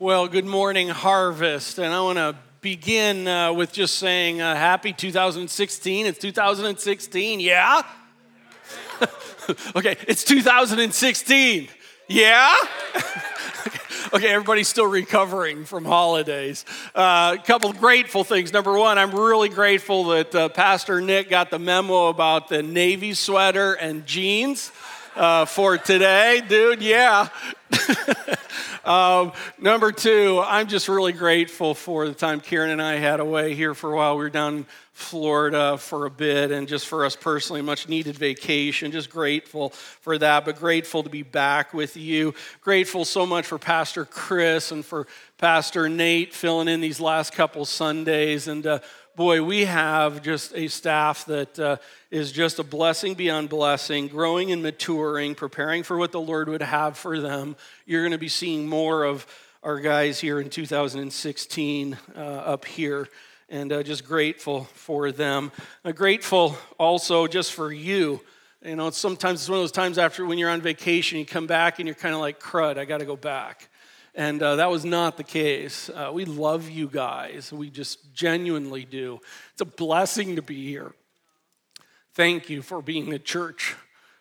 Well, good morning, Harvest. And I want to begin uh, with just saying uh, happy 2016. It's 2016, yeah? okay, it's 2016, yeah? okay, everybody's still recovering from holidays. A uh, couple grateful things. Number one, I'm really grateful that uh, Pastor Nick got the memo about the Navy sweater and jeans uh, for today, dude. Yeah. um, number two, I'm just really grateful for the time Karen and I had away here for a while. We were down in Florida for a bit, and just for us personally, much needed vacation. Just grateful for that, but grateful to be back with you. Grateful so much for Pastor Chris and for Pastor Nate filling in these last couple Sundays. And uh, boy, we have just a staff that uh, is just a blessing beyond blessing, growing and maturing, preparing for what the Lord would have for them. You're going to be seeing more of our guys here in 2016 uh, up here, and uh, just grateful for them. Uh, grateful also just for you. You know, sometimes it's one of those times after when you're on vacation, you come back and you're kind of like, crud, I got to go back. And uh, that was not the case. Uh, we love you guys. We just genuinely do. It's a blessing to be here. Thank you for being the church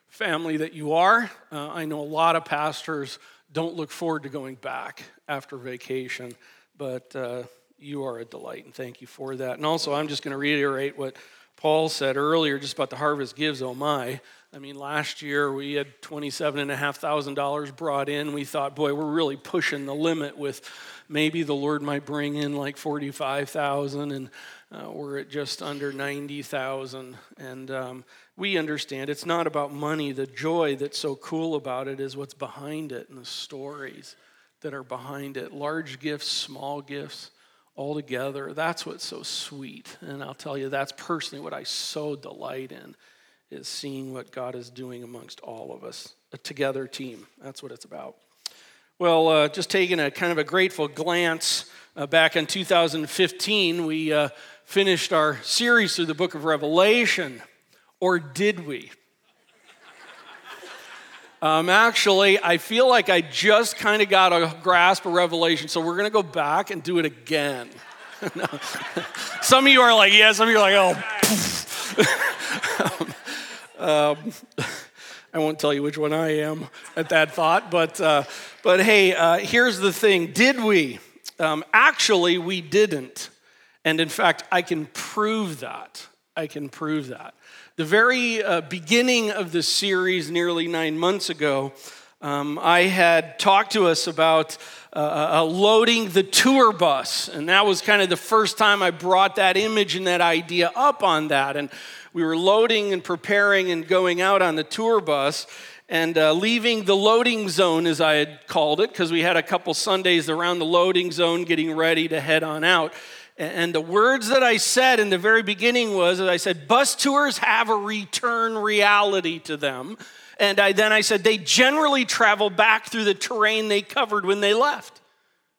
family that you are. Uh, I know a lot of pastors don't look forward to going back after vacation, but uh, you are a delight, and thank you for that. And also, I'm just going to reiterate what Paul said earlier just about the harvest gives, oh my. I mean, last year we had $27,500 brought in. We thought, boy, we're really pushing the limit with maybe the Lord might bring in like 45,000 and uh, we're at just under 90,000. And um, we understand it's not about money. The joy that's so cool about it is what's behind it and the stories that are behind it large gifts, small gifts all together. That's what's so sweet. And I'll tell you, that's personally what I so delight in is seeing what God is doing amongst all of us. A together team. That's what it's about. Well, uh, just taking a kind of a grateful glance uh, back in 2015, we uh, finished our series through the book of Revelation. Or did we? Um, actually, I feel like I just kind of got a grasp of Revelation, so we're going to go back and do it again. some of you are like, yeah, some of you are like, oh. Um, I won't tell you which one I am at that thought, but, uh, but hey, uh, here's the thing did we? Um, actually, we didn't. And in fact, I can prove that. I can prove that. The very uh, beginning of the series, nearly nine months ago, um, I had talked to us about uh, uh, uh, loading the tour bus. And that was kind of the first time I brought that image and that idea up on that. And we were loading and preparing and going out on the tour bus and uh, leaving the loading zone, as I had called it, because we had a couple Sundays around the loading zone getting ready to head on out. And the words that I said in the very beginning was, that I said, bus tours have a return reality to them. And I, then I said, they generally travel back through the terrain they covered when they left.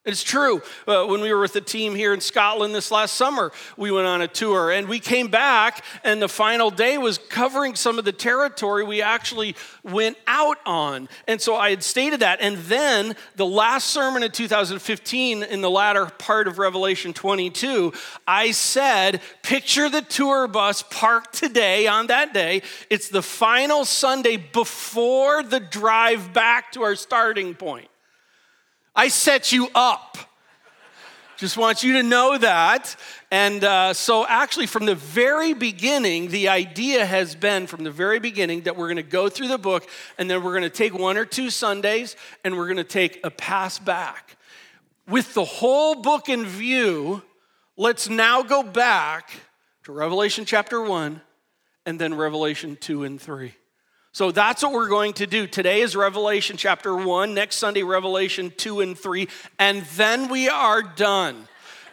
It's true. Uh, when we were with the team here in Scotland this last summer, we went on a tour and we came back, and the final day was covering some of the territory we actually went out on. And so I had stated that. And then the last sermon in 2015, in the latter part of Revelation 22, I said, Picture the tour bus parked today on that day. It's the final Sunday before the drive back to our starting point. I set you up. Just want you to know that. And uh, so, actually, from the very beginning, the idea has been from the very beginning that we're going to go through the book and then we're going to take one or two Sundays and we're going to take a pass back. With the whole book in view, let's now go back to Revelation chapter 1 and then Revelation 2 and 3. So that's what we're going to do. Today is Revelation chapter 1, next Sunday, Revelation 2 and 3, and then we are done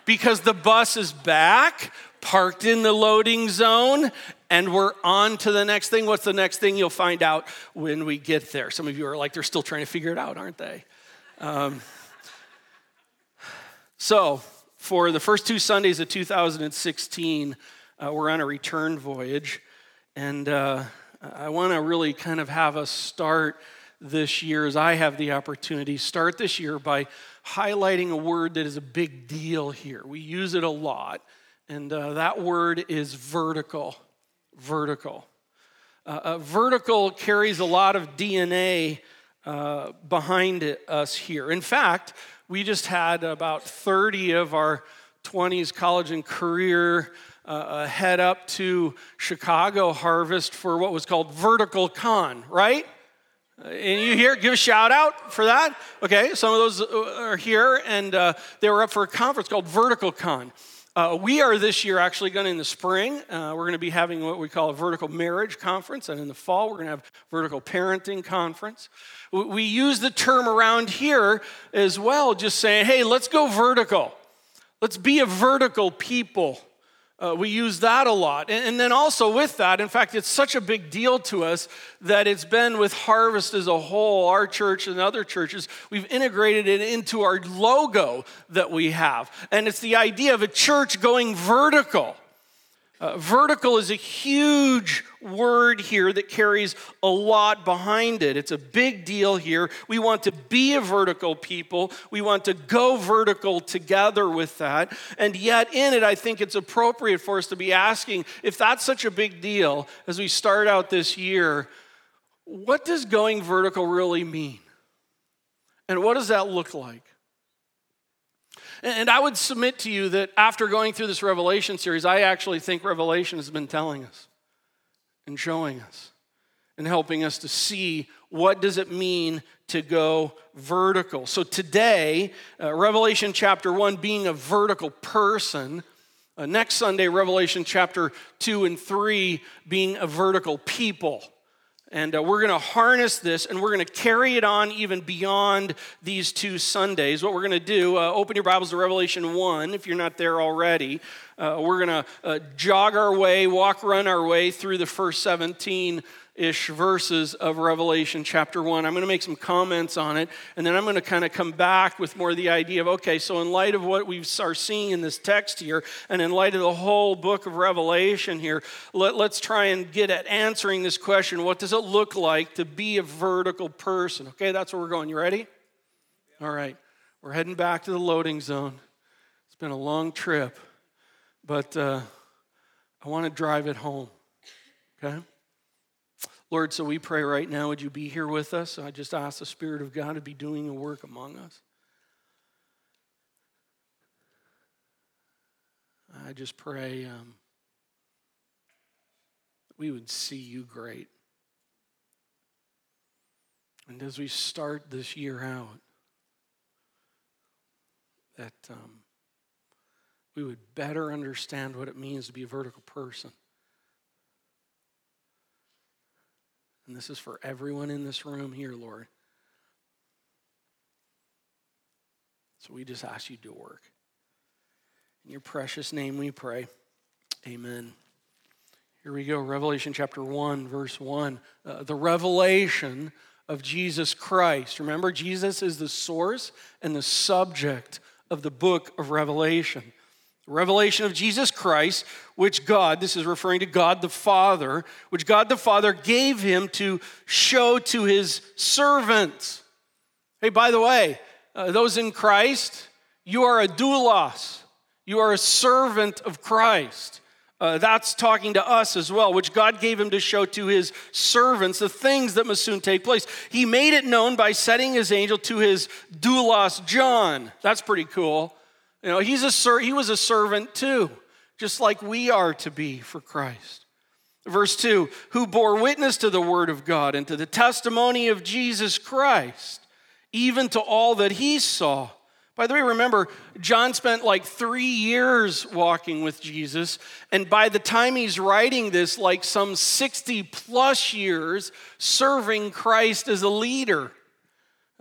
because the bus is back, parked in the loading zone, and we're on to the next thing. What's the next thing? You'll find out when we get there. Some of you are like, they're still trying to figure it out, aren't they? Um, so, for the first two Sundays of 2016, uh, we're on a return voyage, and uh, I want to really kind of have us start this year as I have the opportunity, start this year by highlighting a word that is a big deal here. We use it a lot, and uh, that word is vertical. Vertical. Uh, uh, vertical carries a lot of DNA uh, behind it, us here. In fact, we just had about 30 of our 20s college and career uh, uh, head up to Chicago Harvest for what was called Vertical Con, right? Uh, and you here, give a shout out for that. Okay, some of those are here, and uh, they were up for a conference called Vertical Con. Uh, we are this year actually going in the spring, uh, we're going to be having what we call a vertical marriage conference. And in the fall, we're going to have vertical parenting conference. We use the term around here as well, just saying, hey, let's go vertical. Let's be a vertical people. Uh, we use that a lot. And, and, then also with that, in fact, it's such a big deal to us that it's been with Harvest as a whole, our church and other churches, we've integrated it into our logo that we have. And it's the idea of a church going vertical. Uh, vertical is a huge word here that carries a lot behind it. It's a big deal here. We want to be a vertical people. We want to go vertical together with that. And yet, in it, I think it's appropriate for us to be asking if that's such a big deal as we start out this year, what does going vertical really mean? And what does that look like? And I would submit to you that after going through this Revelation series, I actually think Revelation has been telling us and showing us and helping us to see what does it mean to go vertical. So today, uh, Revelation chapter 1 being a vertical person, uh, next Sunday, Revelation chapter 2 and 3 being a vertical people. And uh, we're going to harness this and we're going to carry it on even beyond these two Sundays. What we're going to do, uh, open your Bibles to Revelation 1 if you're not there already. Uh, we're going to uh, jog our way, walk, run our way through the first 17 ish verses of Revelation chapter 1. I'm going to make some comments on it, and then I'm going to kind of come back with more of the idea of okay, so in light of what we are seeing in this text here, and in light of the whole book of Revelation here, let, let's try and get at answering this question what does it look like to be a vertical person? Okay, that's where we're going. You ready? All right, we're heading back to the loading zone. It's been a long trip, but uh, I want to drive it home. Okay? Lord, so we pray right now, would you be here with us? I just ask the Spirit of God to be doing a work among us. I just pray um, we would see you great. And as we start this year out, that um, we would better understand what it means to be a vertical person. And this is for everyone in this room here, Lord. So we just ask you to work. In your precious name we pray. Amen. Here we go, Revelation chapter 1, verse 1. Uh, the revelation of Jesus Christ. Remember, Jesus is the source and the subject of the book of Revelation. Revelation of Jesus Christ, which God, this is referring to God the Father, which God the Father gave him to show to his servants. Hey, by the way, uh, those in Christ, you are a doulos. You are a servant of Christ. Uh, that's talking to us as well, which God gave him to show to his servants the things that must soon take place. He made it known by setting his angel to his doulos, John. That's pretty cool. You know, he's a ser- he was a servant too, just like we are to be for Christ. Verse 2 who bore witness to the word of God and to the testimony of Jesus Christ, even to all that he saw. By the way, remember, John spent like three years walking with Jesus, and by the time he's writing this, like some 60 plus years serving Christ as a leader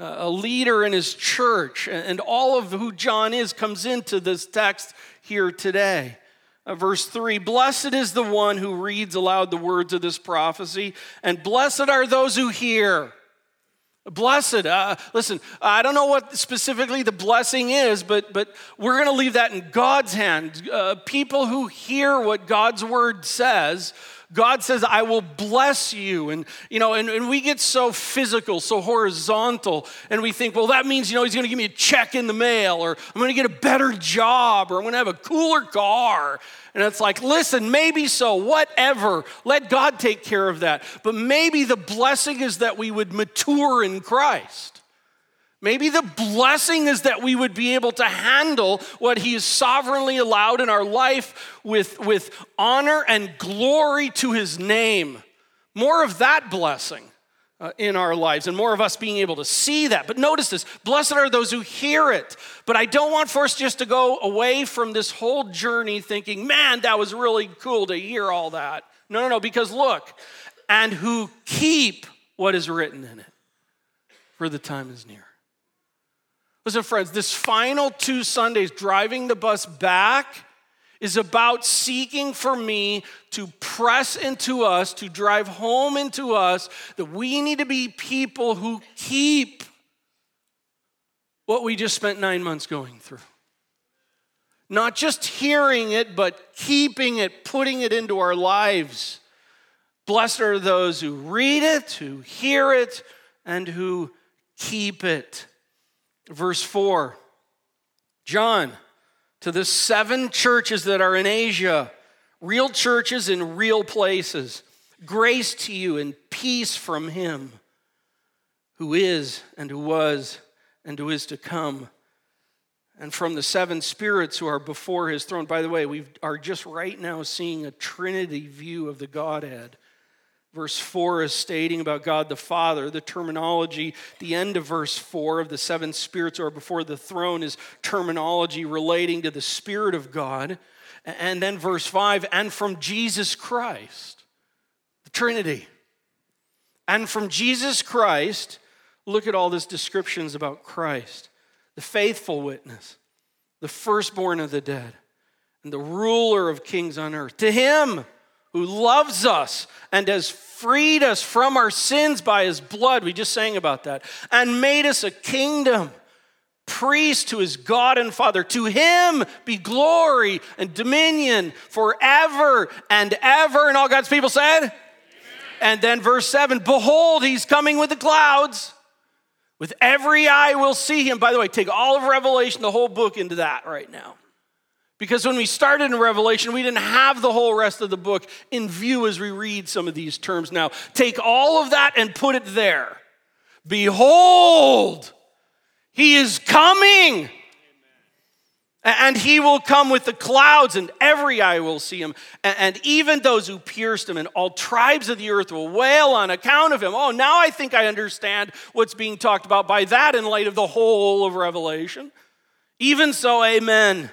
a leader in his church, and all of who John is comes into this text here today. Uh, verse 3 Blessed is the one who reads aloud the words of this prophecy, and blessed are those who hear. Blessed. Uh, listen, I don't know what specifically the blessing is, but, but we're going to leave that in God's hand. Uh, people who hear what God's word says, God says, I will bless you. And, you know, and, and we get so physical, so horizontal, and we think, well, that means, you know, he's going to give me a check in the mail, or I'm going to get a better job, or I'm going to have a cooler car. And it's like, listen, maybe so, whatever. Let God take care of that. But maybe the blessing is that we would mature in Christ. Maybe the blessing is that we would be able to handle what He has sovereignly allowed in our life with, with honor and glory to His name. More of that blessing uh, in our lives and more of us being able to see that. But notice this blessed are those who hear it. But I don't want for us just to go away from this whole journey thinking, man, that was really cool to hear all that. No, no, no, because look, and who keep what is written in it, for the time is near. Listen, friends, this final two Sundays driving the bus back is about seeking for me to press into us, to drive home into us, that we need to be people who keep what we just spent nine months going through. Not just hearing it, but keeping it, putting it into our lives. Blessed are those who read it, who hear it, and who keep it. Verse 4 John, to the seven churches that are in Asia, real churches in real places, grace to you and peace from him who is and who was and who is to come and from the seven spirits who are before his throne. By the way, we are just right now seeing a Trinity view of the Godhead. Verse 4 is stating about God the Father. The terminology, the end of verse 4 of the seven spirits or before the throne is terminology relating to the Spirit of God. And then verse 5, and from Jesus Christ, the Trinity. And from Jesus Christ, look at all these descriptions about Christ the faithful witness, the firstborn of the dead, and the ruler of kings on earth. To him, who loves us and has freed us from our sins by his blood. We just sang about that. And made us a kingdom, priest to his God and Father. To him be glory and dominion forever and ever. And all God's people said. And then verse 7 Behold, he's coming with the clouds. With every eye will see him. By the way, take all of Revelation, the whole book, into that right now. Because when we started in Revelation, we didn't have the whole rest of the book in view as we read some of these terms now. Take all of that and put it there. Behold, he is coming. And he will come with the clouds, and every eye will see him. And even those who pierced him, and all tribes of the earth will wail on account of him. Oh, now I think I understand what's being talked about by that in light of the whole of Revelation. Even so, amen.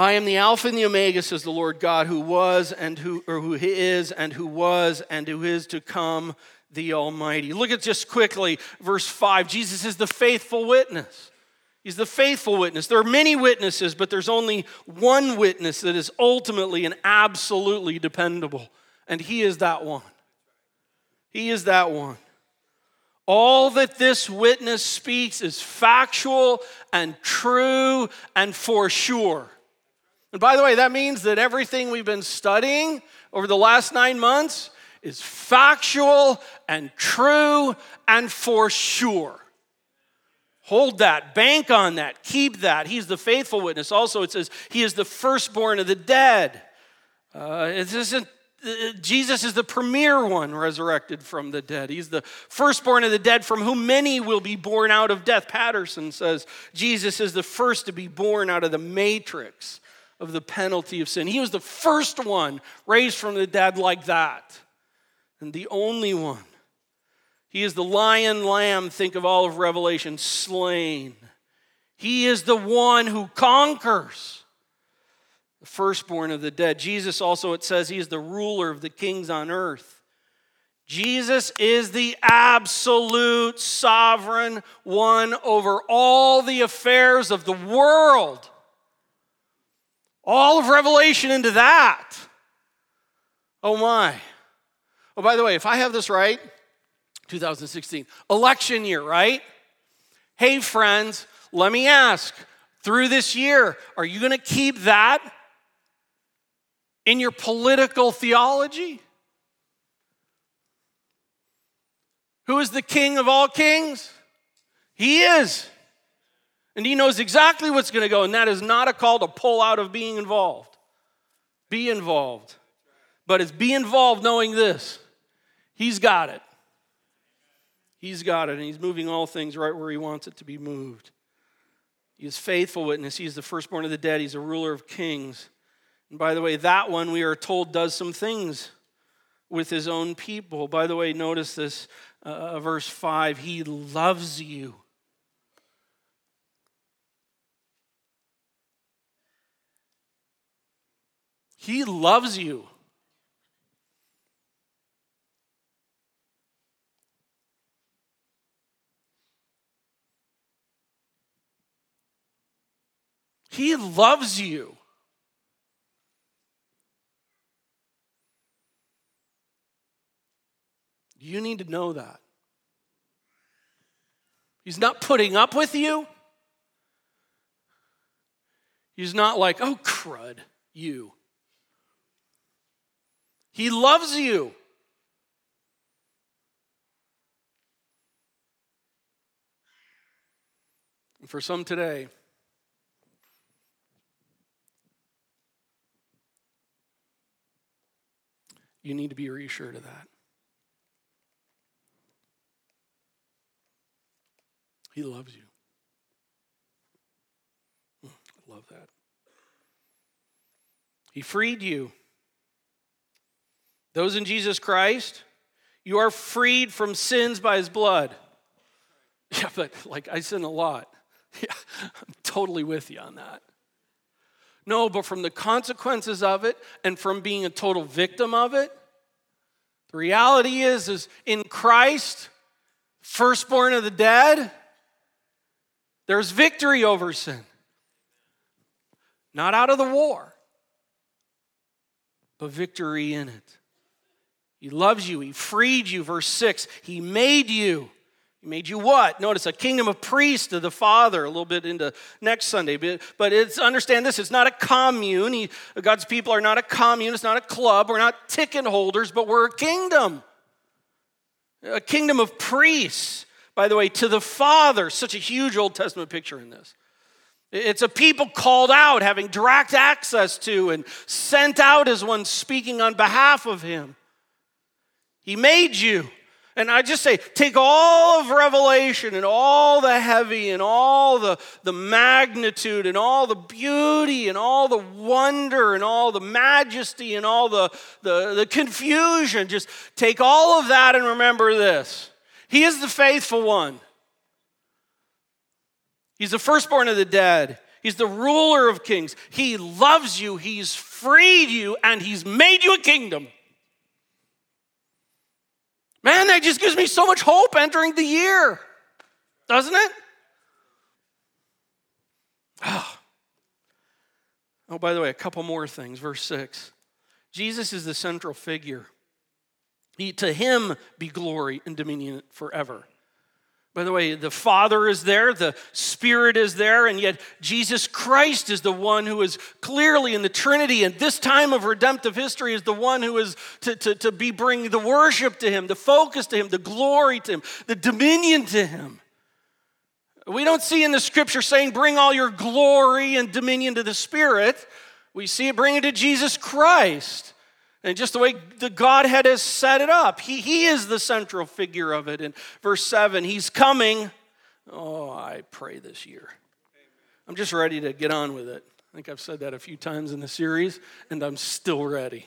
I am the Alpha and the Omega, says the Lord God, who was and who, or who is and who was and who is to come, the Almighty. Look at just quickly verse 5. Jesus is the faithful witness. He's the faithful witness. There are many witnesses, but there's only one witness that is ultimately and absolutely dependable, and he is that one. He is that one. All that this witness speaks is factual and true and for sure. And by the way, that means that everything we've been studying over the last nine months is factual and true and for sure. Hold that, bank on that, keep that. He's the faithful witness. Also, it says he is the firstborn of the dead. Uh, uh, Jesus is the premier one resurrected from the dead. He's the firstborn of the dead from whom many will be born out of death. Patterson says Jesus is the first to be born out of the matrix of the penalty of sin. He was the first one raised from the dead like that, and the only one. He is the lion lamb, think of all of Revelation, slain. He is the one who conquers, the firstborn of the dead. Jesus also, it says, he is the ruler of the kings on earth. Jesus is the absolute sovereign one over all the affairs of the world. All of Revelation into that. Oh my. Oh, by the way, if I have this right, 2016, election year, right? Hey, friends, let me ask through this year, are you going to keep that in your political theology? Who is the king of all kings? He is. And he knows exactly what's going to go, and that is not a call to pull out of being involved. Be involved. But it's be involved knowing this He's got it. He's got it, and He's moving all things right where He wants it to be moved. He is faithful witness. He is the firstborn of the dead. He's a ruler of kings. And by the way, that one we are told does some things with his own people. By the way, notice this uh, uh verse 5 He loves you. He loves you. He loves you. You need to know that. He's not putting up with you. He's not like, oh, crud, you. He loves you. And for some today, you need to be reassured of that. He loves you. Hmm, I love that. He freed you. Those in Jesus Christ, you are freed from sins by his blood. Yeah, but like I sin a lot. Yeah, I'm totally with you on that. No, but from the consequences of it and from being a total victim of it, the reality is, is in Christ, firstborn of the dead, there's victory over sin. Not out of the war, but victory in it. He loves you. He freed you. Verse 6 He made you. He made you what? Notice a kingdom of priests to the Father, a little bit into next Sunday. But it's understand this it's not a commune. He, God's people are not a commune, it's not a club. We're not ticket holders, but we're a kingdom. A kingdom of priests by the way, to the Father. Such a huge Old Testament picture in this. It's a people called out, having direct access to, and sent out as one speaking on behalf of Him. He made you. And I just say, take all of Revelation and all the heavy and all the, the magnitude and all the beauty and all the wonder and all the majesty and all the, the, the confusion. Just take all of that and remember this he is the faithful one. He's the firstborn of the dead. He's the ruler of kings. He loves you, He's freed you, and He's made you a kingdom. Man, that just gives me so much hope entering the year, doesn't it? Oh. oh, by the way, a couple more things. Verse 6 Jesus is the central figure. He, to him be glory and dominion forever. By the way, the Father is there, the Spirit is there, and yet Jesus Christ is the one who is clearly in the Trinity, and this time of redemptive history is the one who is to, to, to be bringing the worship to Him, the focus to Him, the glory to Him, the dominion to Him. We don't see in the scripture saying, bring all your glory and dominion to the Spirit. We see it bring it to Jesus Christ. And just the way the Godhead has set it up, he, he is the central figure of it. In verse 7, He's coming. Oh, I pray this year. I'm just ready to get on with it. I think I've said that a few times in the series, and I'm still ready.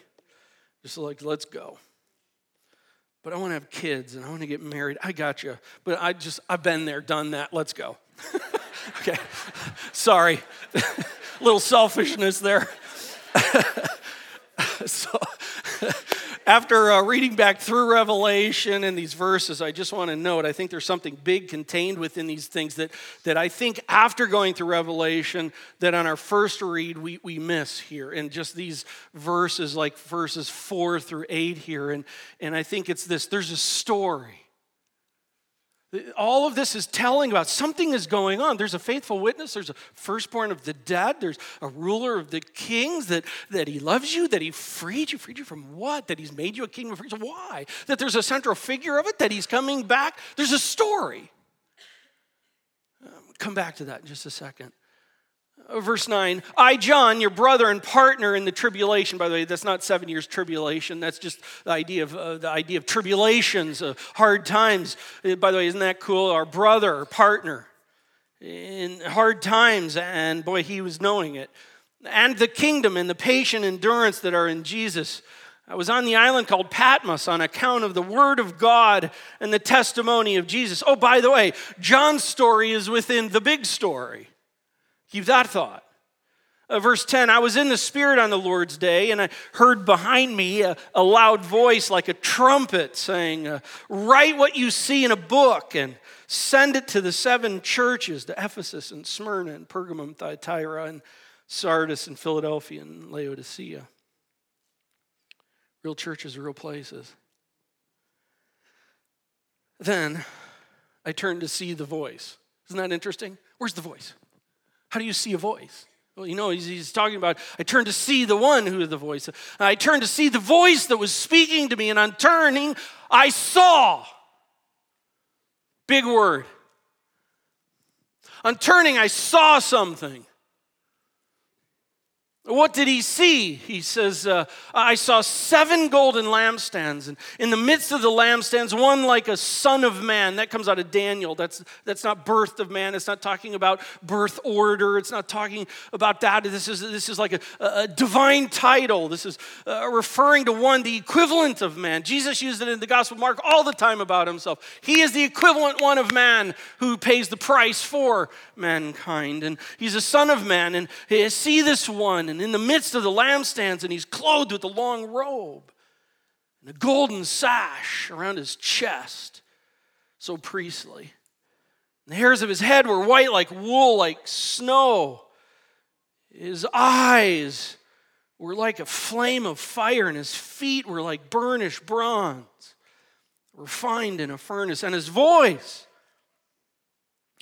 Just like, let's go. But I want to have kids and I want to get married. I got you. But I just, I've been there, done that. Let's go. okay. Sorry. Little selfishness there. so after uh, reading back through Revelation and these verses, I just want to note I think there's something big contained within these things that, that I think after going through Revelation, that on our first read we, we miss here. And just these verses, like verses four through eight here. And, and I think it's this there's a story. All of this is telling about something is going on. There's a faithful witness, there's a firstborn of the dead, there's a ruler of the kings, that, that he loves you, that he freed you. Freed you from what? That he's made you a king of. Why? That there's a central figure of it, that he's coming back. There's a story. Um, come back to that in just a second. Uh, verse 9, I, John, your brother and partner in the tribulation. By the way, that's not seven years tribulation. That's just the idea of, uh, the idea of tribulations, uh, hard times. Uh, by the way, isn't that cool? Our brother, partner in hard times. And boy, he was knowing it. And the kingdom and the patient endurance that are in Jesus. I was on the island called Patmos on account of the word of God and the testimony of Jesus. Oh, by the way, John's story is within the big story. Keep that thought. Uh, verse 10 I was in the Spirit on the Lord's day, and I heard behind me a, a loud voice like a trumpet saying, uh, Write what you see in a book and send it to the seven churches to Ephesus and Smyrna and Pergamum, Thyatira and Sardis and Philadelphia and Laodicea. Real churches, real places. Then I turned to see the voice. Isn't that interesting? Where's the voice? How do you see a voice? Well, you know, he's, he's, talking about, I turned to see the one who is the voice. I turned to see the voice that was speaking to me, and on turning, I saw. Big word. On turning, I saw something. What did he see? He says, uh, I saw seven golden lampstands, and in the midst of the lampstands, one like a son of man. That comes out of Daniel. That's, that's not birth of man. It's not talking about birth order. It's not talking about that. This is, this is like a, a divine title. This is uh, referring to one, the equivalent of man. Jesus used it in the Gospel of Mark all the time about himself. He is the equivalent one of man who pays the price for mankind. And he's a son of man. And see this one and in the midst of the lampstands, and he's clothed with a long robe and a golden sash around his chest, so priestly. The hairs of his head were white like wool, like snow. His eyes were like a flame of fire, and his feet were like burnished bronze, refined in a furnace. And his voice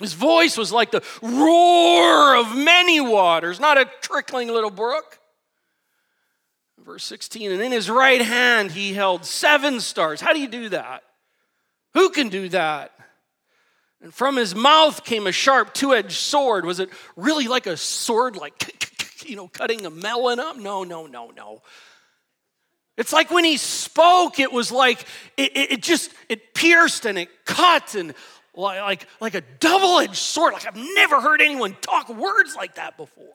his voice was like the roar of many waters, not a trickling little brook. Verse 16, and in his right hand he held seven stars. How do you do that? Who can do that? And from his mouth came a sharp two edged sword. Was it really like a sword, like, you know, cutting a melon up? No, no, no, no. It's like when he spoke, it was like it, it, it just it pierced and it cut and like, like a double edged sword. Like I've never heard anyone talk words like that before.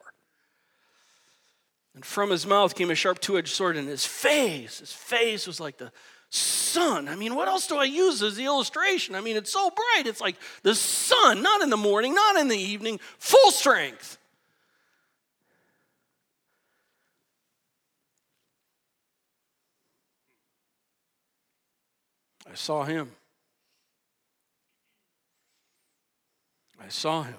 And from his mouth came a sharp two edged sword, and his face, his face was like the sun. I mean, what else do I use as the illustration? I mean, it's so bright. It's like the sun, not in the morning, not in the evening, full strength. I saw him. I saw him.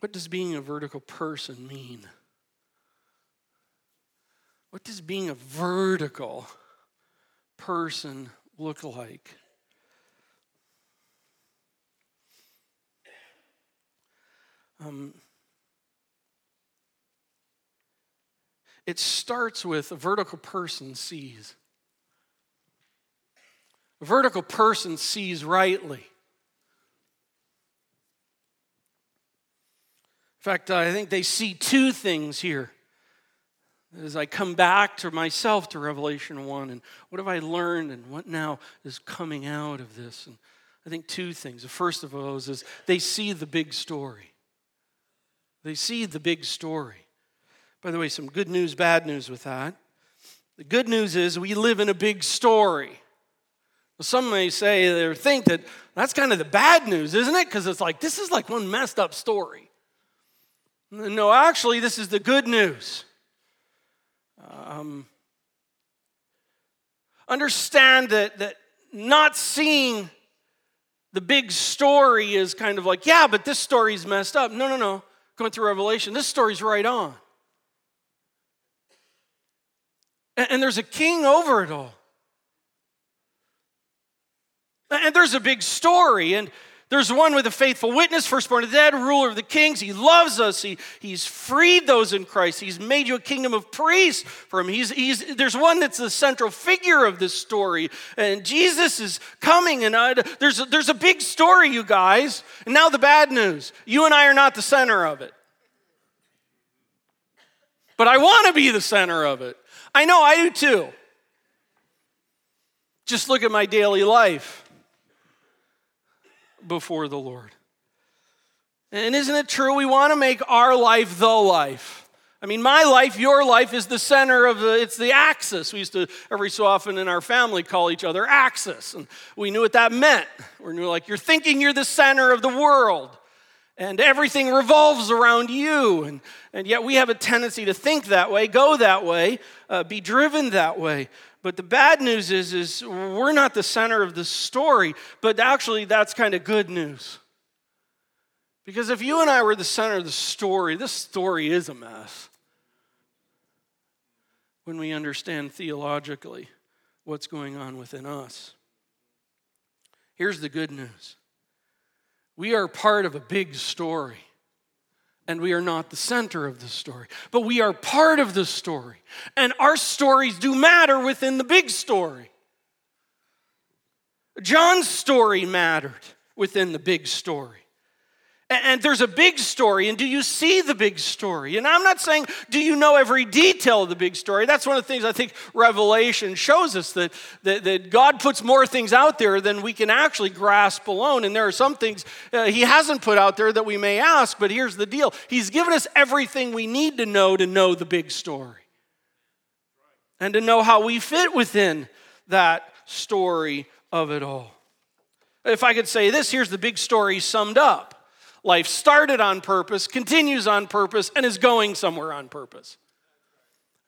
What does being a vertical person mean? What does being a vertical person look like? Um, it starts with a vertical person sees. A vertical person sees rightly. In fact, I think they see two things here. As I come back to myself to Revelation 1, and what have I learned, and what now is coming out of this? And I think two things. The first of those is they see the big story. They see the big story. By the way, some good news, bad news with that. The good news is we live in a big story. Some may say or think that that's kind of the bad news, isn't it? Because it's like, this is like one messed up story. No, actually, this is the good news. Um, understand that, that not seeing the big story is kind of like, yeah, but this story's messed up. No, no, no. Going through Revelation, this story's right on. And there's a king over it all. And there's a big story. And there's one with a faithful witness, firstborn of the dead, ruler of the kings. He loves us. He, he's freed those in Christ. He's made you a kingdom of priests for him. He's, he's, there's one that's the central figure of this story. And Jesus is coming. And I, there's, a, there's a big story, you guys. And now the bad news you and I are not the center of it. But I want to be the center of it. I know I do too. Just look at my daily life before the Lord. And isn't it true? We want to make our life the life. I mean, my life, your life is the center of the, it's the axis. We used to, every so often in our family, call each other axis. And we knew what that meant. We knew like, you're thinking you're the center of the world. And everything revolves around you. And, and yet we have a tendency to think that way, go that way, uh, be driven that way. But the bad news is, is we're not the center of the story, but actually that's kind of good news. Because if you and I were the center of the story, this story is a mess. When we understand theologically what's going on within us. Here's the good news we are part of a big story and we are not the center of the story, but we are part of the story. And our stories do matter within the big story. John's story mattered within the big story. And there's a big story, and do you see the big story? And I'm not saying, do you know every detail of the big story? That's one of the things I think Revelation shows us that, that, that God puts more things out there than we can actually grasp alone. And there are some things uh, He hasn't put out there that we may ask, but here's the deal He's given us everything we need to know to know the big story and to know how we fit within that story of it all. If I could say this, here's the big story summed up life started on purpose, continues on purpose, and is going somewhere on purpose.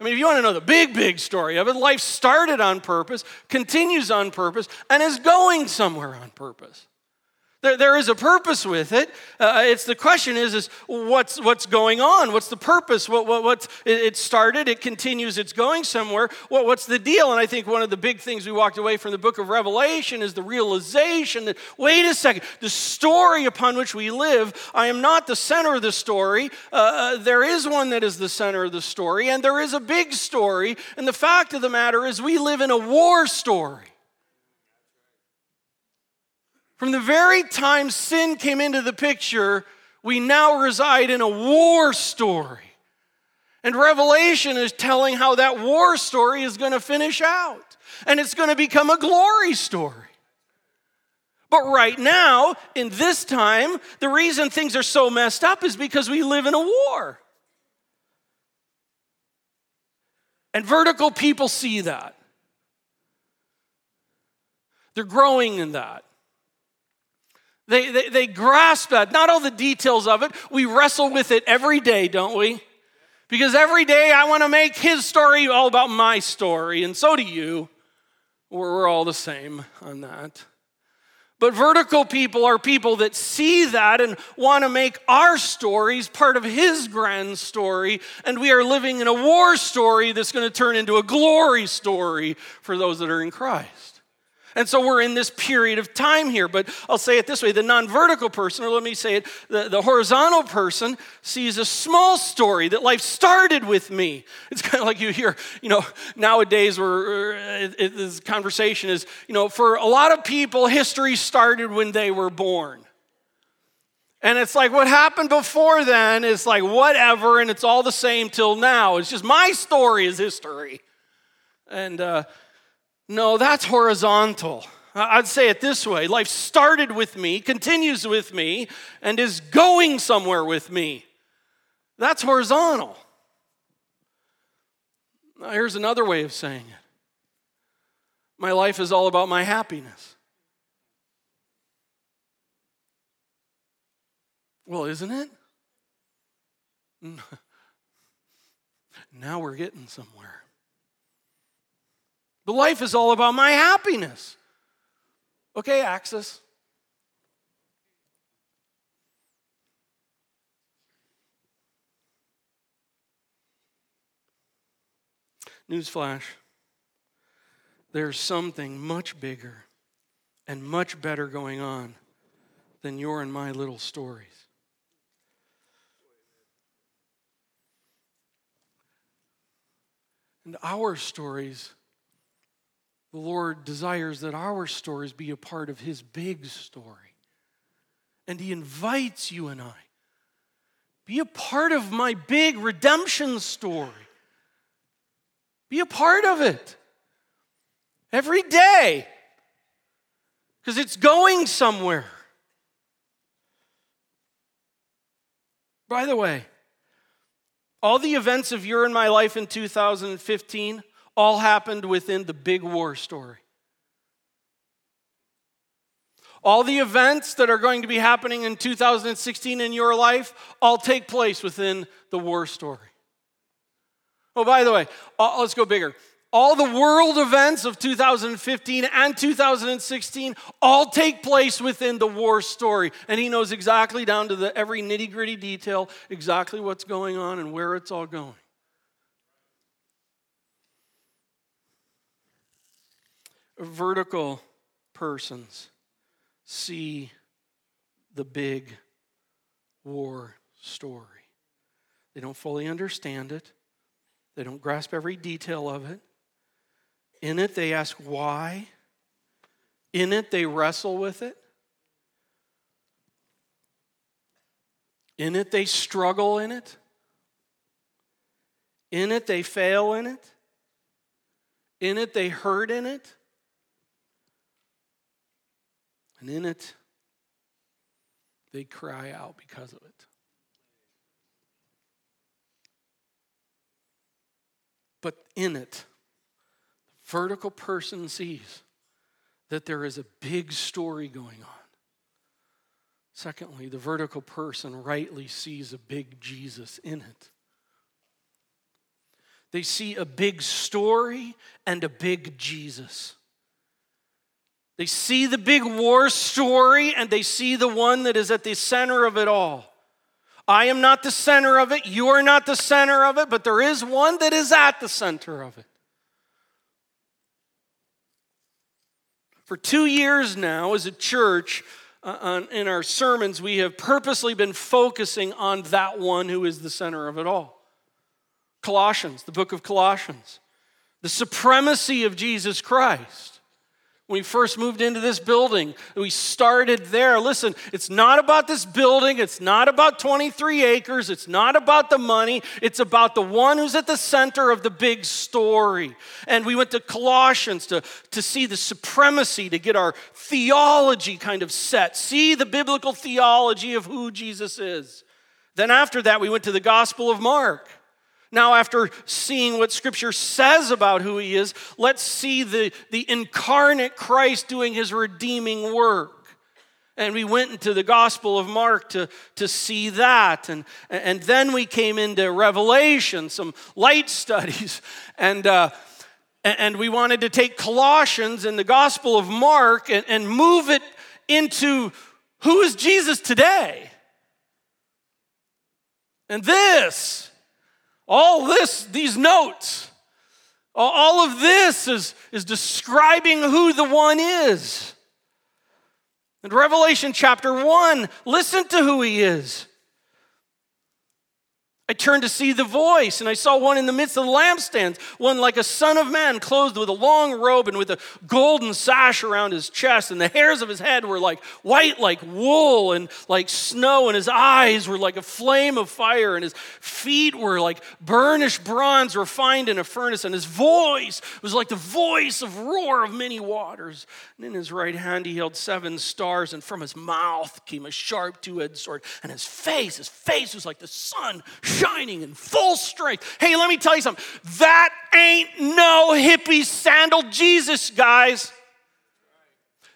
I mean, if you want to know the big, big story of it, life started on purpose, continues on purpose, and is going somewhere on purpose. There, there is a purpose with it. Uh, it's the question is, is what's, what's going on? What's the purpose? What, what, what's, it started, it continues, it's going somewhere. What, what's the deal? And I think one of the big things we walked away from the book of Revelation is the realization that, wait a second, the story upon which we live, I am not the center of the story. Uh, uh there is one that is the center of the story, and there is a big story. And the fact of the matter is, we live in a war story. From the very time sin came into the picture, we now reside in a war story. And Revelation is telling how that war story is going to finish out. And it's going to become a glory story. But right now, in this time, the reason things are so messed up is because we live in a war. And vertical people see that. They're growing in that. They, they, they grasp that. Not all the details of it. We wrestle with it every day, don't we? Because every day I want to make his story all about my story, and so do you. We're, we're all the same on that. But vertical people are people that see that and want to make our stories part of his grand story. And we are living in a war story that's going to turn into a glory story for those that are in Christ. And so we're in this period of time here. But I'll say it this way the non vertical person, or let me say it, the, the horizontal person sees a small story that life started with me. It's kind of like you hear, you know, nowadays where uh, this conversation is, you know, for a lot of people, history started when they were born. And it's like what happened before then is like whatever, and it's all the same till now. It's just my story is history. And, uh, no, that's horizontal. I'd say it this way life started with me, continues with me, and is going somewhere with me. That's horizontal. Now, here's another way of saying it my life is all about my happiness. Well, isn't it? Now we're getting somewhere. The life is all about my happiness. Okay, Axis. Newsflash there's something much bigger and much better going on than your and my little stories. And our stories, the Lord desires that our stories be a part of His big story. And He invites you and I be a part of my big redemption story. Be a part of it every day because it's going somewhere. By the way, all the events of your and my life in 2015 all happened within the big war story. All the events that are going to be happening in 2016 in your life all take place within the war story. Oh, by the way, uh, let's go bigger. All the world events of 2015 and 2016 all take place within the war story. And he knows exactly down to the every nitty gritty detail exactly what's going on and where it's all going. Vertical persons see the big war story. They don't fully understand it, they don't grasp every detail of it. In it, they ask why. In it, they wrestle with it. In it, they struggle in it. In it, they fail in it. In it, they hurt in it. And in it, they cry out because of it. But in it, the vertical person sees that there is a big story going on. Secondly, the vertical person rightly sees a big Jesus in it. They see a big story and a big Jesus. They see the big war story and they see the one that is at the center of it all. I am not the center of it, you are not the center of it, but there is one that is at the center of it. For two years now, as a church, uh, in our sermons, we have purposely been focusing on that one who is the center of it all. Colossians, the book of Colossians, the supremacy of Jesus Christ. When we first moved into this building, we started there. Listen, it's not about this building. It's not about 23 acres. It's not about the money. It's about the one who's at the center of the big story. And we went to Colossians to, to see the supremacy, to get our theology kind of set, see the biblical theology of who Jesus is. Then after that, we went to the Gospel of Mark now, after seeing what Scripture says about who He is, let's see the, the incarnate Christ doing His redeeming work. And we went into the Gospel of Mark to, to see that. And, and then we came into Revelation, some light studies. And, uh, and we wanted to take Colossians and the Gospel of Mark and, and move it into who is Jesus today? And this all this, these notes, all of this is, is describing who the one is. In Revelation chapter 1, listen to who he is. I turned to see the voice, and I saw one in the midst of the lampstands, one like a son of man, clothed with a long robe and with a golden sash around his chest, and the hairs of his head were like white like wool and like snow, and his eyes were like a flame of fire, and his feet were like burnished bronze refined in a furnace, and his voice was like the voice of roar of many waters. And in his right hand he held seven stars, and from his mouth came a sharp two-edged sword, and his face, his face was like the sun shining in full strength. Hey, let me tell you something. That ain't no hippie sandal Jesus, guys.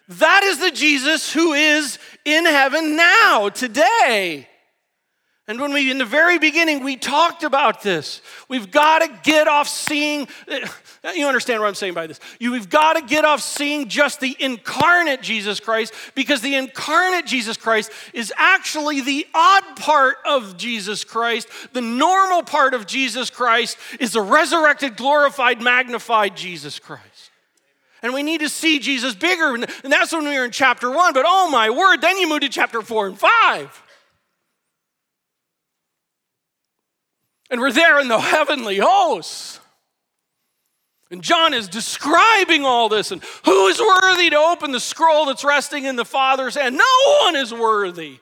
That is the Jesus who is in heaven now, today. And when we, in the very beginning, we talked about this. We've got to get off seeing, eh, you understand what I'm saying by this. You, we've got to get off seeing just the incarnate Jesus Christ because the incarnate Jesus Christ is actually the odd part of Jesus Christ. The normal part of Jesus Christ is the resurrected, glorified, magnified Jesus Christ. And we need to see Jesus bigger. And that's when we were in chapter one. But oh my word, then you move to chapter four and five. And we're there in the heavenly hosts. And John is describing all this and who is worthy to open the scroll that's resting in the Father's hand? No one is worthy.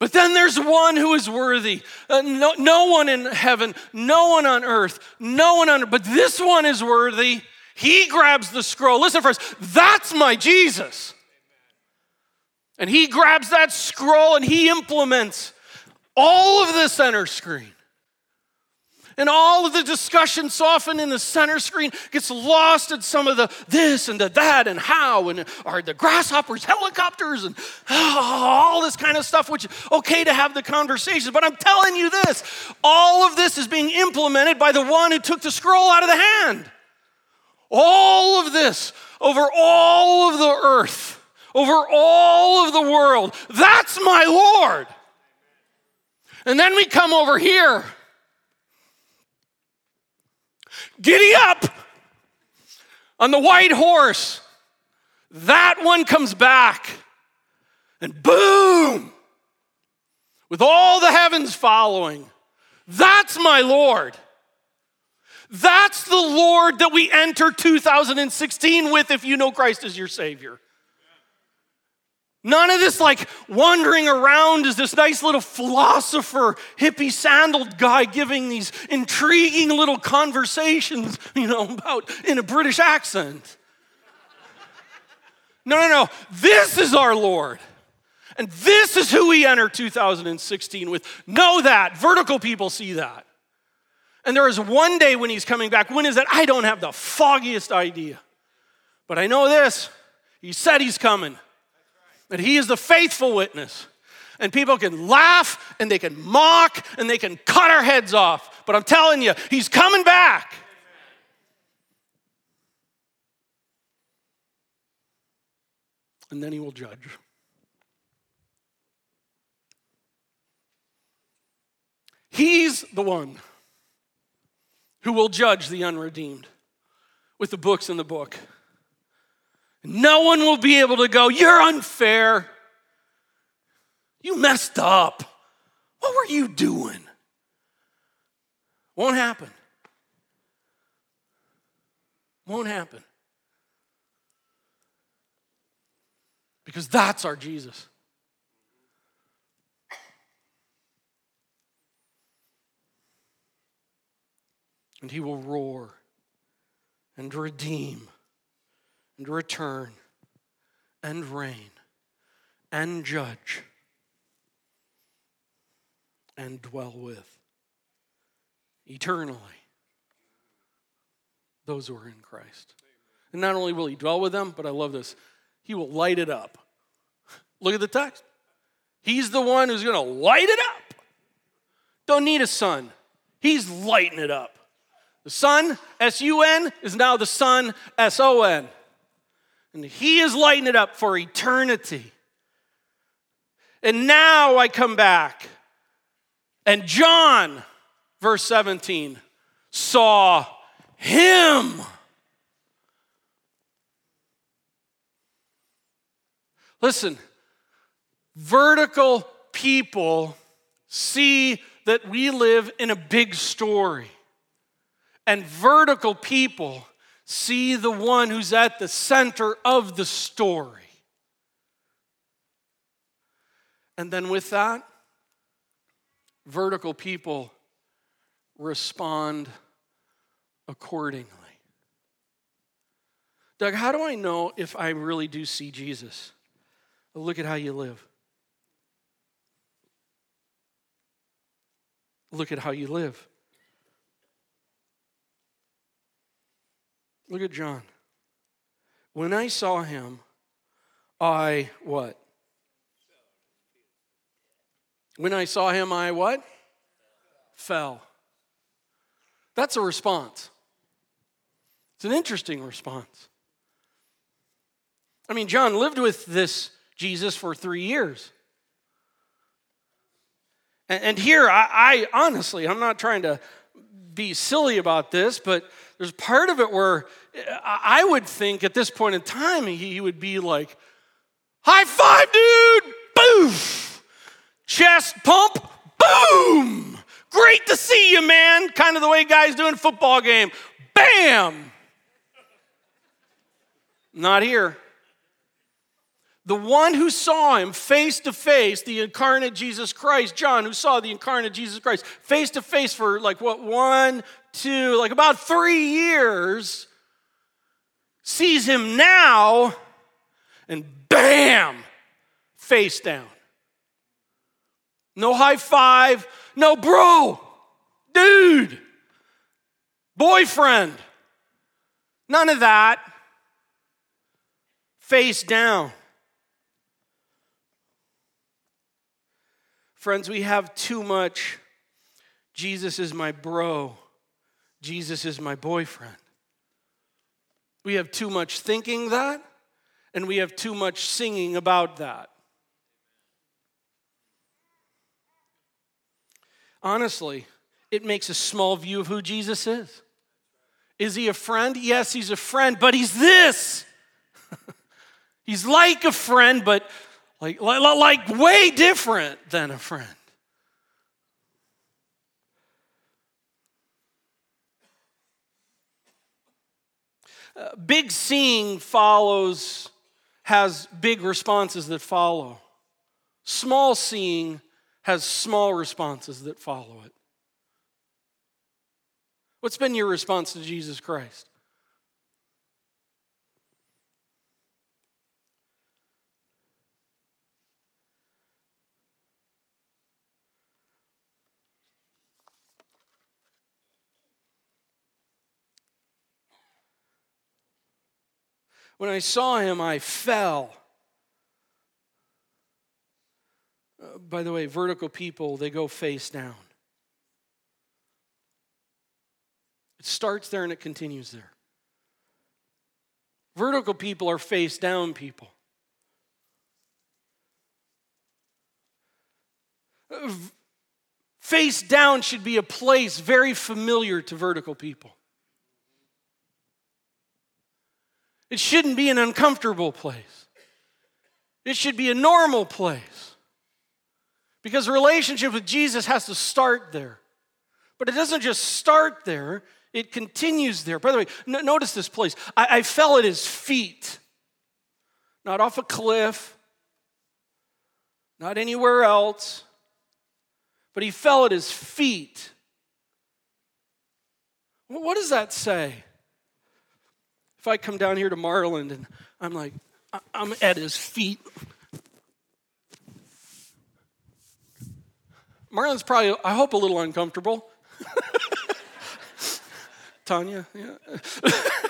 But then there's one who is worthy. Uh, no, no one in heaven, no one on earth, no one on earth, but this one is worthy. He grabs the scroll. Listen first, that's my Jesus. And he grabs that scroll and he implements all of the center screen. And all of the discussion so often in the center screen gets lost in some of the this and the that and how and are the grasshoppers helicopters and oh, all this kind of stuff, which okay to have the conversation. But I'm telling you this all of this is being implemented by the one who took the scroll out of the hand. All of this over all of the earth, over all of the world. That's my Lord. And then we come over here. Giddy up on the white horse. That one comes back, and boom, with all the heavens following. That's my Lord. That's the Lord that we enter 2016 with if you know Christ as your Savior. None of this like wandering around as this nice little philosopher, hippie sandaled guy giving these intriguing little conversations, you know, about in a British accent. No, no, no. This is our Lord. And this is who we enter 2016 with. Know that. Vertical people see that. And there is one day when he's coming back. When is that? I don't have the foggiest idea. But I know this. He said he's coming that he is the faithful witness. And people can laugh and they can mock and they can cut our heads off. But I'm telling you, he's coming back. And then he will judge. He's the one who will judge the unredeemed with the books in the book. No one will be able to go, You're unfair. You messed up. What were you doing? Won't happen. Won't happen. Because that's our Jesus. And he will roar and redeem and return and reign and judge and dwell with eternally those who are in Christ. And not only will he dwell with them, but I love this, he will light it up. Look at the text. He's the one who's going to light it up. Don't need a sun. He's lighting it up. The sun, S U N, is now the sun, S O N. And He is lighting it up for eternity. And now I come back. And John, verse 17, saw Him. Listen, vertical people see that we live in a big story. And vertical people see the one who's at the center of the story. And then with that, vertical people respond accordingly. Doug, how do I know if I really do see Jesus? look at how you live. Look at how you live. Look at John. When I saw him, I what? When I saw him, I what? Fell. That's a response. It's an interesting response. I mean, John lived with this Jesus for three years. And, here, I, I honestly, I'm not trying to be silly about this, but there's part of it where I would think at this point in time he would be like, high five, dude, boom, chest pump, boom, great to see you, man. Kind of the way guys do in football game, bam. Not here. The one who saw him face to face, the incarnate Jesus Christ, John, who saw the incarnate Jesus Christ face to face for like what, one, two, like about three years, sees him now, and bam, face down. No high five, no bro, dude, boyfriend, none of that. Face down. Friends, we have too much Jesus is my bro, Jesus is my boyfriend. We have too much thinking that, and we have too much singing about that. Honestly, it makes a small view of who Jesus is. Is he a friend? Yes, he's a friend, but he's this. he's like a friend, but like, like, way different than a friend. Uh, big seeing follows, has big responses that follow. Small seeing has small responses that follow it. What's been your response to Jesus Christ? When I saw him, I fell. Uh, by the way, vertical people, they go face down. It starts there and it continues there. Vertical people are face down people. Uh, face down should be a place very familiar to vertical people. It shouldn't be an uncomfortable place. It should be a normal place. Because the relationship with Jesus has to start there. But it doesn't just start there, it continues there. By the way, notice this place. I-, I fell at his feet, not off a cliff, not anywhere else, but he fell at his feet. What does that say? I come down here to Marland and I'm like, I'm at his feet. Marland's probably, I hope, a little uncomfortable. Tanya, yeah.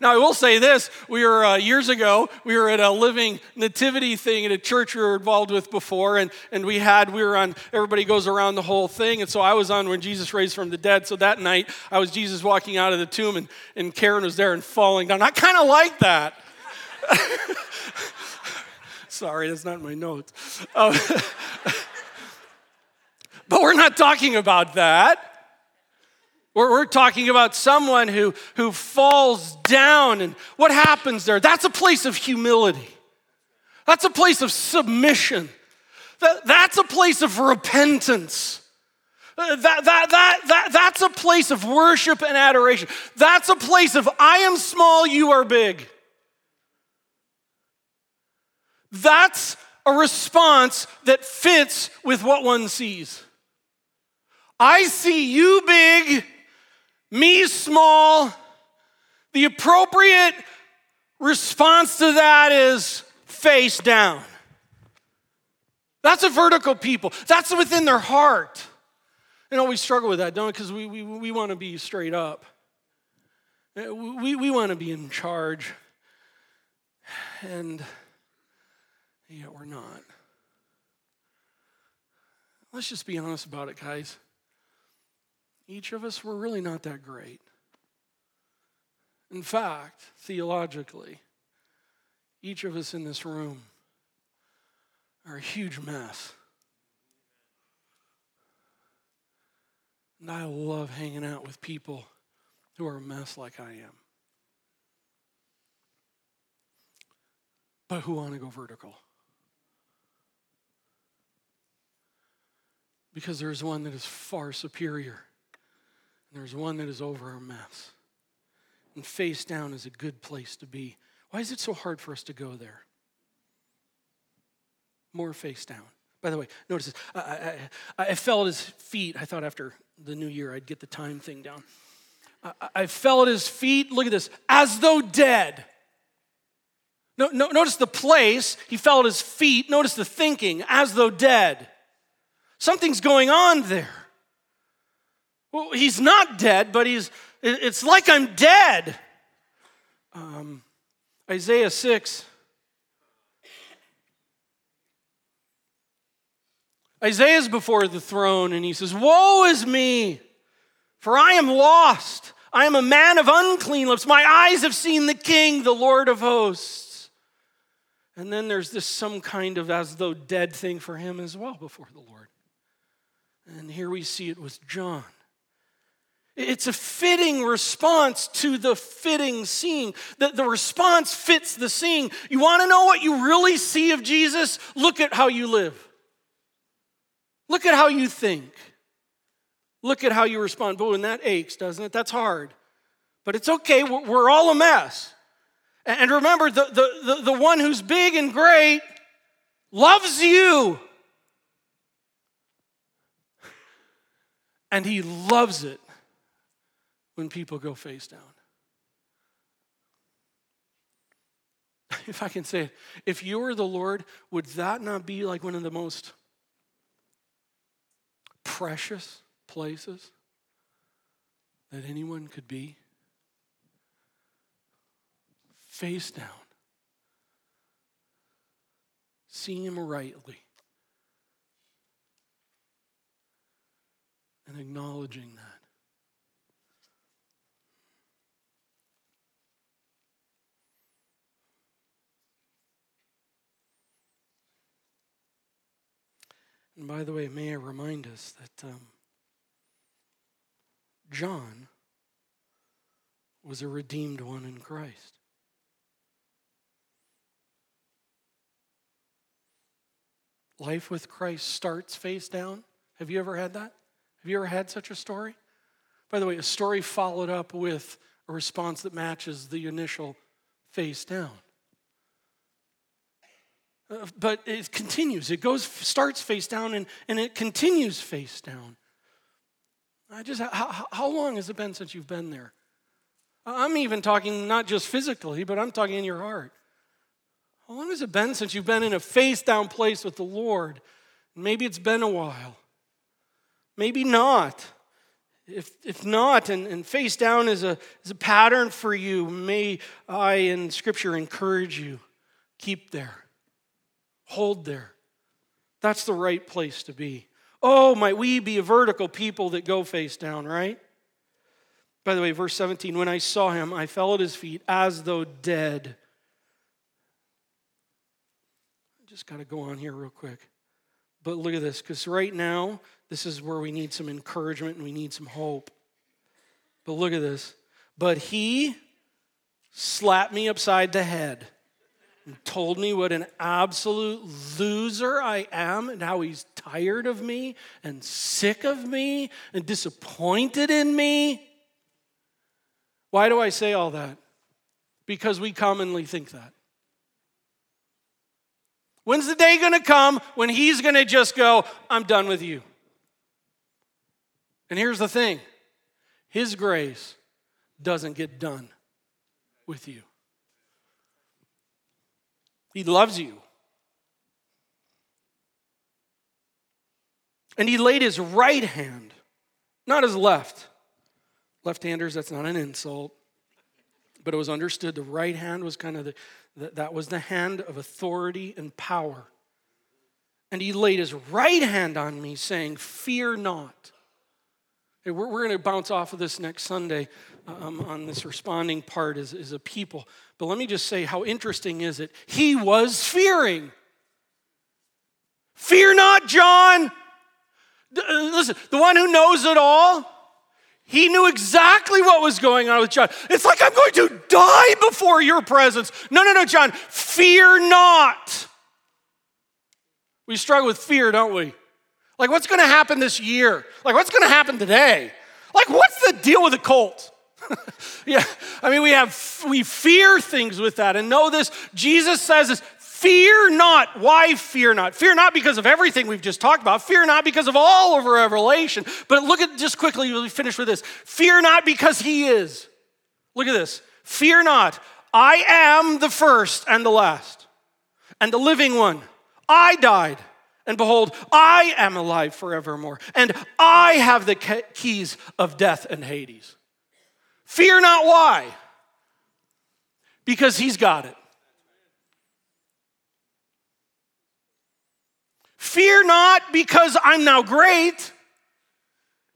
Now, I will say this. We were, uh, years ago, we were at a living nativity thing at a church we were involved with before, and, and we had, we were on, everybody goes around the whole thing, and so I was on when Jesus raised from the dead. So that night, I was Jesus walking out of the tomb, and, and Karen was there and falling down. I kind of like that. Sorry, that's not my notes. But we're not talking about that. We're, we're talking about someone who, who falls down, and what happens there? That's a place of humility. That's a place of submission. That, that's a place of repentance. That, that, that, that, that's a place of worship and adoration. That's a place of I am small, you are big. That's a response that fits with what one sees. I see you big, me small. The appropriate response to that is face down. That's a vertical people. That's within their heart. You know, we struggle with that, don't we? Because we, we, we want to be straight up. Uh, we, we want to be in charge. And yet we're not. let's just be honest about it, guys. Each of us were really not that great. In fact, theologically, each of us in this room are a huge mess. And I love hanging out with people who are a mess like I am. But who want to go vertical. Because there's one that is far superior, there's one that is over our mess. And face down is a good place to be. Why is it so hard for us to go there? More face down. By the way, notice this. I, I, I, fell at his feet. I thought after the new year I'd get the time thing down. I, I fell at his feet, look at this, as though dead. No, no, notice the place. He fell at his feet. Notice the thinking, as though dead. Something's going on there. Well, he's not dead, but he's, it's like I'm dead. Um, Isaiah 6. Isaiah's before the throne and he says, Woe is me, for I am lost. I am a man of unclean lips. My eyes have seen the King, the Lord of hosts. And then there's this some kind of as though dead thing for him as well before the Lord. And here we see it with John. It's a fitting response to the fitting scene. The, the response fits the scene. You want to know what you really see of Jesus? Look at how you live. Look at how you think. Look at how you respond. Boy, and that aches, doesn't it? That's hard. But it's okay. We're all a mess. And remember, the, the, the, the one who's big and great loves you. And he loves it when people go face down. If I can say it, if you were the Lord, would that not be like one of the most precious places that anyone could be? Face down, seeing Him rightly, and acknowledging that. And by the way, may I remind us that um, John was a redeemed one in Christ. Life with Christ starts face down. Have you ever had that? Have you ever had such a story? By the way, a story followed up with a response that matches the initial face down. Uh, but it continues. It goes, starts face down, and, and it continues face down. I just, how, how long has it been since you've been there? I'm even talking not just physically, but I'm talking in your heart. How long has it been since you've been in a face down place with the Lord? Maybe it's been a while. Maybe not. If, if not, and, and face down is a, is a pattern for you, may I in Scripture encourage you keep there. Hold there. That's the right place to be. Oh, might we be a vertical people that go face down, right? By the way, verse 17, when I saw him, I fell at his feet as though dead. I just got to go on here real quick. But look at this, because right now, this is where we need some encouragement and we need some hope. But look at this. But he slapped me upside the head and told me what an absolute loser I am and how he's tired of me and sick of me and disappointed in me. Why do I say all that? Because we commonly think that. When's the day gonna come when he's gonna just go, I'm done with you? And here's the thing His grace doesn't get done with you. He loves you. And he laid his right hand, not his left. Left handers, that's not an insult. But it was understood the right hand was kind of the, that was the hand of authority and power. And he laid his right hand on me, saying, Fear not. We're, we're going to bounce off of this next Sunday um, on this responding part as, as a people. But let me just say, how interesting is it? He was fearing. Fear not, John. Uh, listen, the one who knows it all, he knew exactly what was going on with John. It's like, I'm going to die before your presence. No, no, no, John, fear not. We struggle with fear, don't we? Like, what's going to happen this year? Like, what's going to happen today? Like, what's the deal with a cult? yeah, I mean, we have, we fear things with that. And know this Jesus says this fear not. Why fear not? Fear not because of everything we've just talked about. Fear not because of all of Revelation. But look at just quickly, we'll finish with this. Fear not because he is. Look at this. Fear not. I am the first and the last, and the living one. I died and behold, I am alive forevermore, and I have the keys of death and Hades. Fear not why? Because he's got it. Fear not because I'm now great.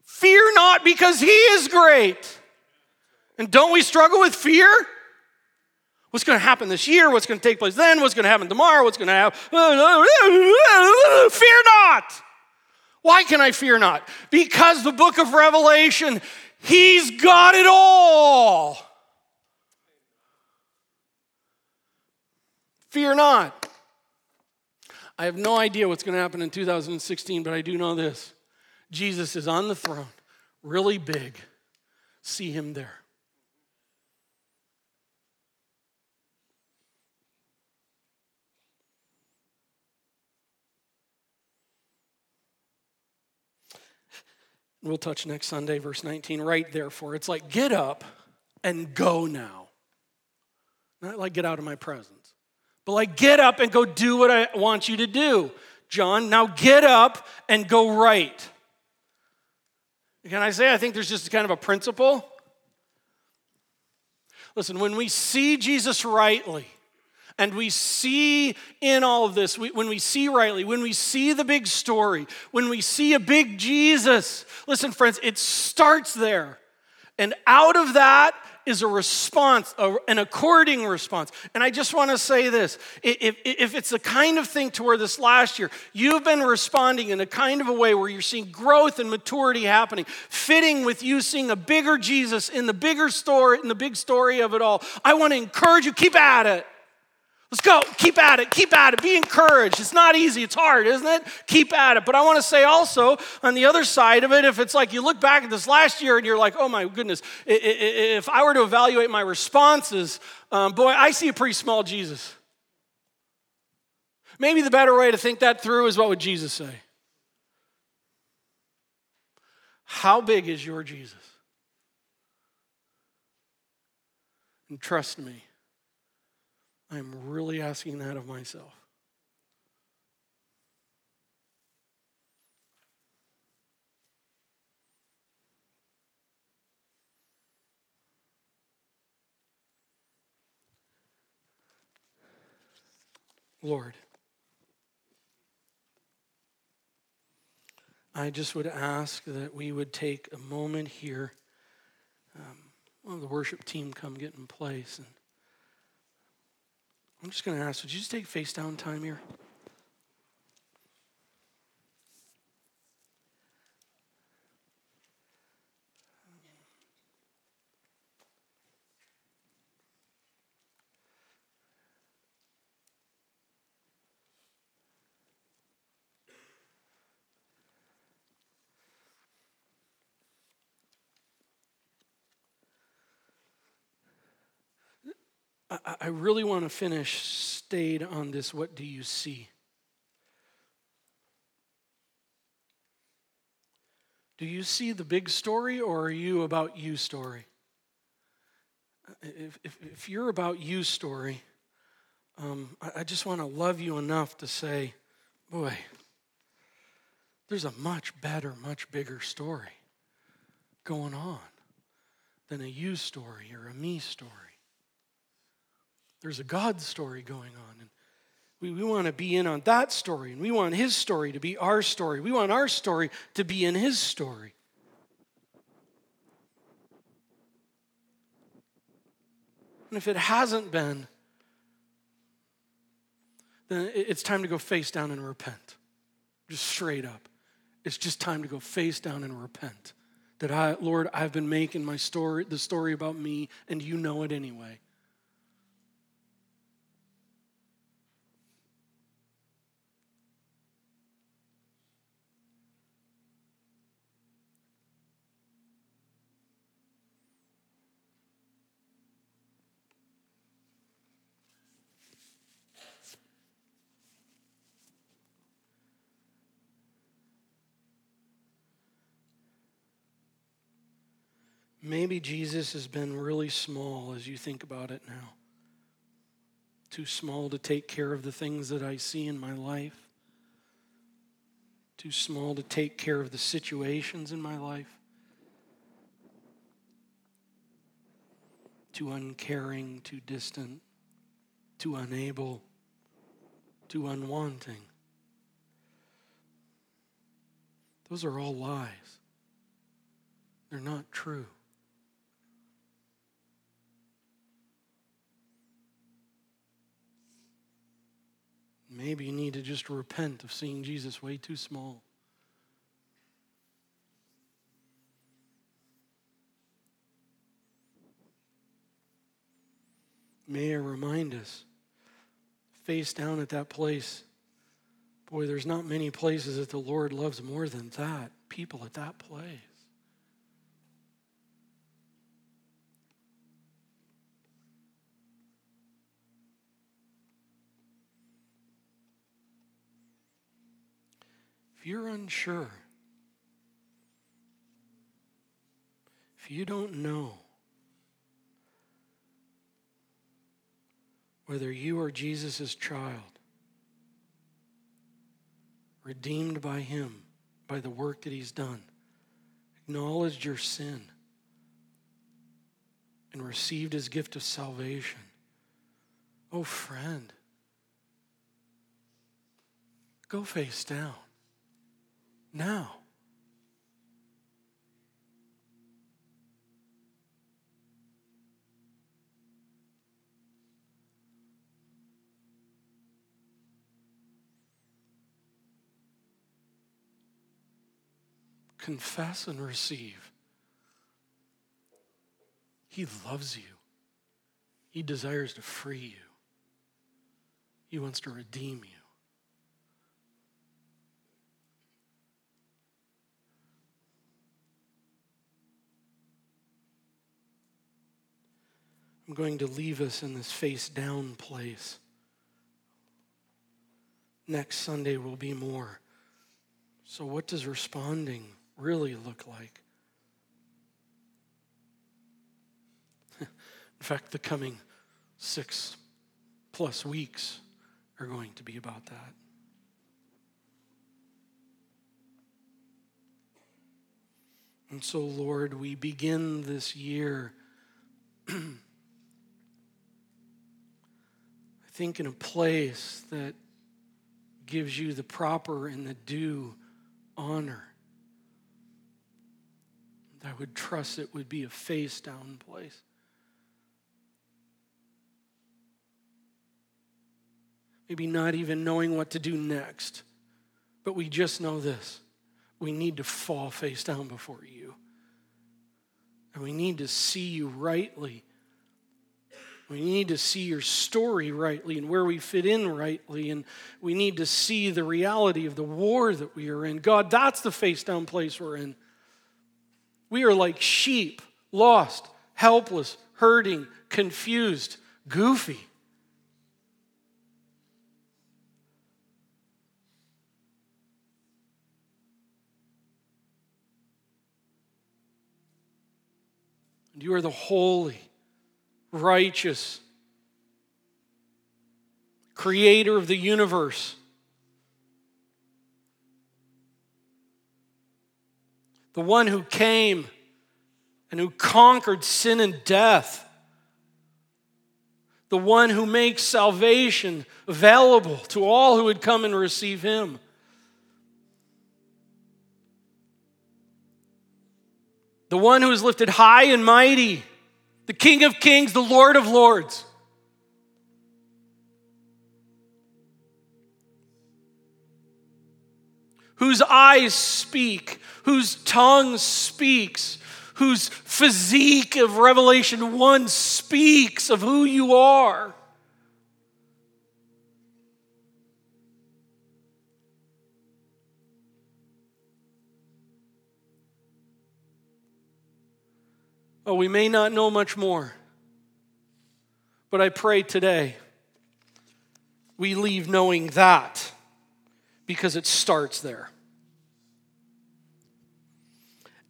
Fear not because he is great. And don't we struggle with fear? What's going to happen this year? What's going to take place then? What's going to happen tomorrow? What's going to happen? Fear not. Why can I fear not? Because the book of Revelation, he's got it all. Fear not. I have no idea what's going to happen in 2016, but I do know this Jesus is on the throne, really big. See him there. We'll touch next Sunday, verse 19, write therefore. It's like, get up and go now. Not like, get out of my presence, but like, get up and go do what I want you to do. John, now get up and go write. Can I say, I think there's just kind of a principle? Listen, when we see Jesus rightly, and we see in all of this, we, when we see rightly, when we see the big story, when we see a big Jesus, listen, friends, it starts there. And out of that is a response, a, an according response. And I just want to say this if, if it's the kind of thing to where this last year, you've been responding in a kind of a way where you're seeing growth and maturity happening, fitting with you seeing a bigger Jesus in the bigger story, in the big story of it all, I want to encourage you, keep at it. Let's go. Keep at it. Keep at it. Be encouraged. It's not easy. It's hard, isn't it? Keep at it. But I want to say also, on the other side of it, if it's like you look back at this last year and you're like, oh my goodness, if I were to evaluate my responses, um, boy, I see a pretty small Jesus. Maybe the better way to think that through is what would Jesus say? How big is your Jesus? And trust me I'm really asking that of myself. Lord, I just would ask that we would take a moment here. Um, well, the worship team come get in place and I'm just going to ask, would you just take face down time here? I, really want to finish stayed on this what do you see? Do you see the big story or are you about you story? If, if, if you're about you story, um, I, I just want to love you enough to say, boy, there's a much better, much bigger story going on than a you story or a me story. There's a God story going on. And We, we want to be in on that story, and we want his story to be our story. We want our story to be in his story. And if it hasn't been, then it's time to go face down and repent. Just straight up. It's just time to go face down and repent. That I, Lord, I've been making my story, the story about me, and you know it anyway. Maybe Jesus has been really small as you think about it now. Too small to take care of the things that I see in my life. Too small to take care of the situations in my life. Too uncaring, too distant, too unable, too unwanting. Those are all lies. They're not true. Maybe you need to just repent of seeing Jesus way too small. May I remind us, face down at that place. Boy, there's not many places that the Lord loves more than that. People at that place. If you're unsure, if you don't know whether you are Jesus' child, redeemed by Him, by the work that He's done, acknowledged your sin, and received His gift of salvation, oh, friend, go face down now. Confess and receive. He loves you. He desires to free you. He wants to redeem you. I'm going to leave us in this face down place. Next Sunday will be more. So, what does responding really look like? in fact, the coming six plus weeks are going to be about that. And so, Lord, we begin this year think in a place that gives you the proper and the due honor. I would trust it would be a face down place. Maybe not even knowing what to do next, but we just know this. We need to fall face down before you. And we need to see you rightly we need to see your story rightly and where we fit in rightly. And we need to see the reality of the war that we are in. God, that's the face down place we're in. We are like sheep, lost, helpless, hurting, confused, goofy. You are the holy righteous, creator of the universe. The one who came and who conquered sin and death. the one who makes salvation available to all who would come and receive him. The one who is lifted high and mighty, the King of kings, the Lord of lords. Whose eyes speak, whose tongue speaks, whose physique of Revelation 1 speaks of who you are. Oh, we may not know much more, but I pray today we leave knowing that because it starts there.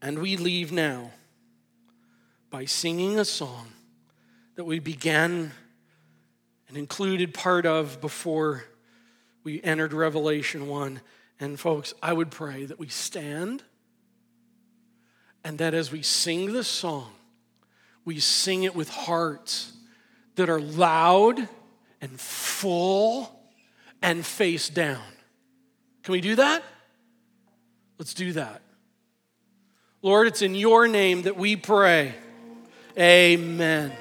And we leave now by singing a song that we began and included part of before we entered Revelation 1. And folks, I would pray that we stand and that as we sing this song, we sing it with hearts that are loud and full and face down. Can we do that? Let's do that. Lord, it's in your name that we pray. Amen.